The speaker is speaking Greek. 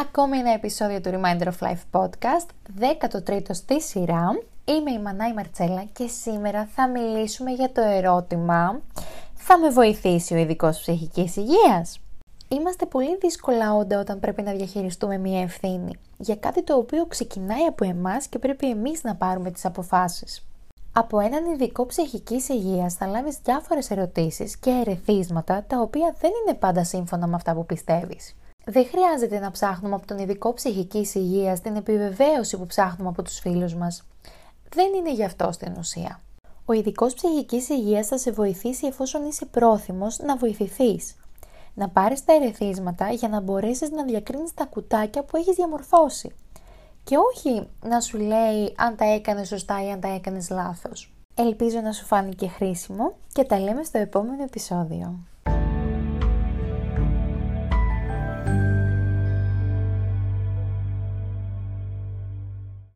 Ακόμη ένα επεισόδιο του Reminder of Life podcast, 13ο στη σειρά. Είμαι η Μανάη Μαρτσέλα και σήμερα θα μιλήσουμε για το ερώτημα «Θα με βοηθήσει ο ειδικός ψυχικής υγείας» Είμαστε πολύ δύσκολα όντα όταν πρέπει να διαχειριστούμε μία ευθύνη για κάτι το οποίο ξεκινάει από εμάς και πρέπει εμείς να πάρουμε τις αποφάσεις. Από έναν ειδικό ψυχικής υγείας θα λάβεις διάφορες ερωτήσεις και ερεθίσματα τα οποία δεν είναι πάντα σύμφωνα με αυτά που πιστεύεις. Δεν χρειάζεται να ψάχνουμε από τον ειδικό ψυχικής υγείας την επιβεβαίωση που ψάχνουμε από τους φίλους μας. Δεν είναι γι' αυτό στην ουσία. Ο ειδικός ψυχικής υγείας θα σε βοηθήσει εφόσον είσαι πρόθυμος να βοηθηθείς να πάρεις τα ερεθίσματα για να μπορέσεις να διακρίνεις τα κουτάκια που έχεις διαμορφώσει. Και όχι να σου λέει αν τα έκανες σωστά ή αν τα έκανες λάθος. Ελπίζω να σου φάνηκε χρήσιμο και τα λέμε στο επόμενο επεισόδιο.